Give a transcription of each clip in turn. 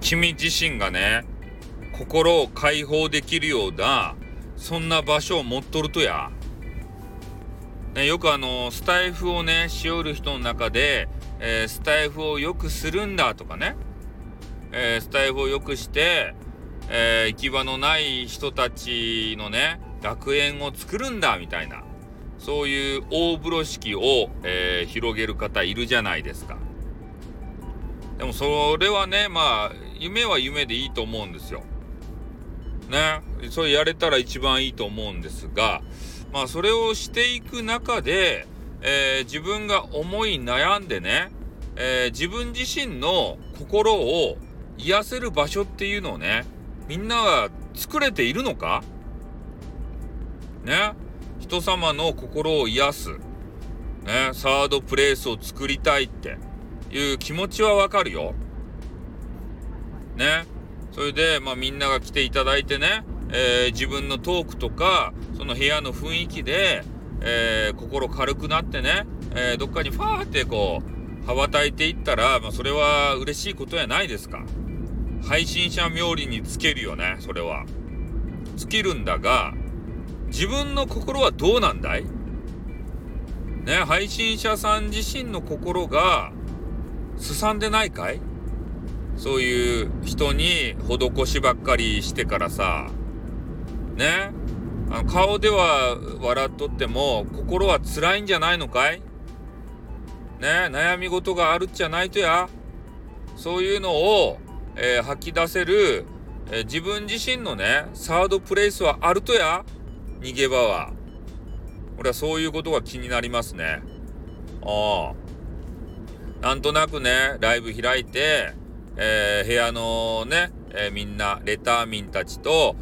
君自身がね心を解放できるようなそんな場所を持っとるとや、ね、よくあのスタイフをねしおる人の中で、えー、スタイフを良くするんだとかね、えー、スタイフを良くして、えー、行き場のない人たちのね楽園を作るんだみたいな。そういう大風呂敷を、え広げる方いるじゃないですか。でもそれはねまあ夢は夢でいいと思うんですよ。ね。それやれたら一番いいと思うんですがまあそれをしていく中で、えー、自分が思い悩んでね、えー、自分自身の心を癒せる場所っていうのをねみんなは作れているのか？ね。人様の心を癒す、ね、サードプレイスを作りたいって。いう気持ちはわかるよ。ね。それで、まあ、みんなが来ていただいてね、えー、自分のトークとか、その部屋の雰囲気で、えー、心軽くなってね、えー、どっかにファーってこう、羽ばたいていったら、まあ、それは嬉しいことやないですか。配信者冥利につけるよね、それは。尽きるんだが、自分の心はどうなんだい？ね、配信者さん自身の心が、すさんでないかい？そういう人に施しばっかりしてからさ、ね？あの顔では笑っとっても心は辛いんじゃないのかい？ね？悩み事があるっちゃないとや。そういうのを、えー、吐き出せる、えー、自分自身のね、サードプレイスはあるとや。逃げ場は。俺はそういうことが気になりますね。ああ。なんとなくね、ライブ開いて、えー、部屋のね、えー、みんな、レター民たちと、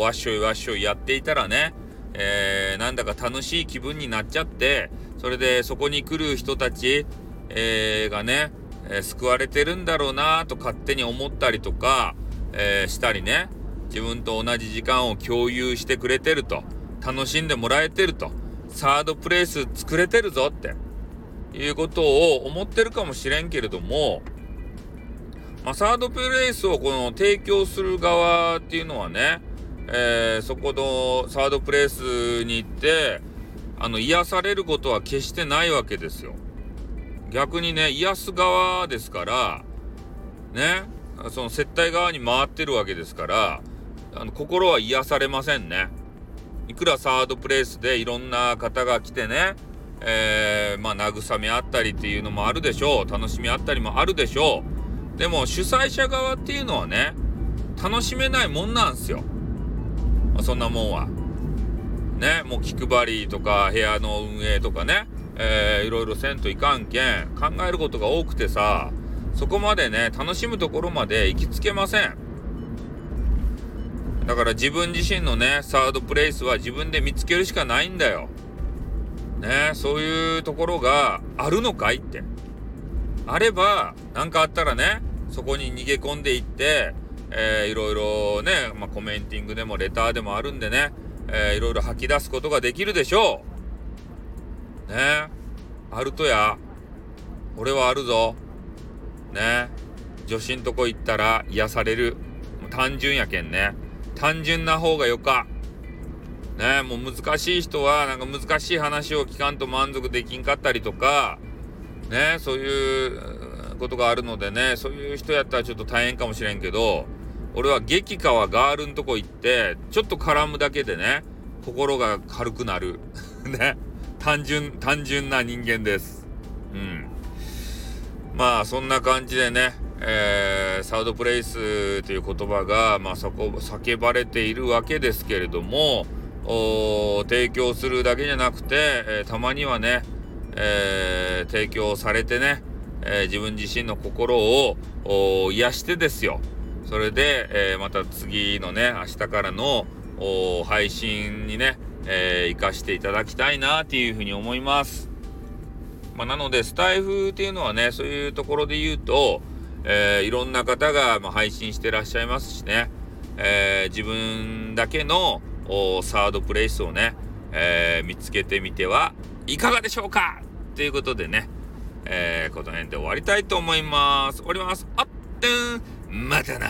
わっしょいわっしょいやっていたらね、えー、なんだか楽しい気分になっちゃって、それでそこに来る人たち、えー、がね、えー、救われてるんだろうなと勝手に思ったりとか、えしたりね、自分と同じ時間を共有してくれてると、楽しんでもらえてると、サードプレイス作れてるぞって、いうことを思ってるかもしれんけれども、まあ、サードプレイスをこの提供する側っていうのはね、えー、そこのサードプレイスに行って、あの、癒されることは決してないわけですよ。逆にね、癒す側ですから、ね、その接待側に回ってるわけですから、あの心は癒されませんね。いくらサードプレイスでいろんな方が来てね、えー、まあ、慰めあったりっていうのもあるでしょう。楽しみあったりもあるでしょう。でも主催者側っていうのはね、楽しめないもんなんすよ。ま、そんなもんは。ね、もう気配りとか部屋の運営とかね、えー、いろいろせんといかんけん、考えることが多くてさ、そこまでね、楽しむところまで行きつけません。だから自分自身のね、サードプレイスは自分で見つけるしかないんだよ。ね、そういうところがあるのかいって。あれば、何かあったらね、そこに逃げ込んでいって、えー、いろいろね、まあ、コメンティングでもレターでもあるんでね、えー、いろいろ吐き出すことができるでしょう。ねあるとや。俺はあるぞ。ね女子んとこ行ったら癒される。単純やけんね。単純な方がよか。ねもう難しい人はなんか難しい話を聞かんと満足できんかったりとか、ね、そういうことがあるのでね、そういう人やったらちょっと大変かもしれんけど、俺は激川ガールんとこ行って、ちょっと絡むだけでね、心が軽くなる。ね。単純、単純な人間です。うん。まあ、そんな感じでね、えー、サードプレイスという言葉が、まあ、そこ、叫ばれているわけですけれども、提供するだけじゃなくて、えー、たまにはね、えー、提供されてね、えー、自分自身の心を癒してですよ。それで、え、また次のね、明日からの配信にね、えー、活かしていただきたいなっていうふうに思います。まあ、なので、スタイフっていうのはね、そういうところで言うと、えー、いろんな方が、ま、配信してらっしゃいますしね、え、自分だけのサードプレイスをね、えー、見つけてみてはいかがでしょうか？ということでね、えー、この辺で終わりたいと思います。終わります。あってんまたな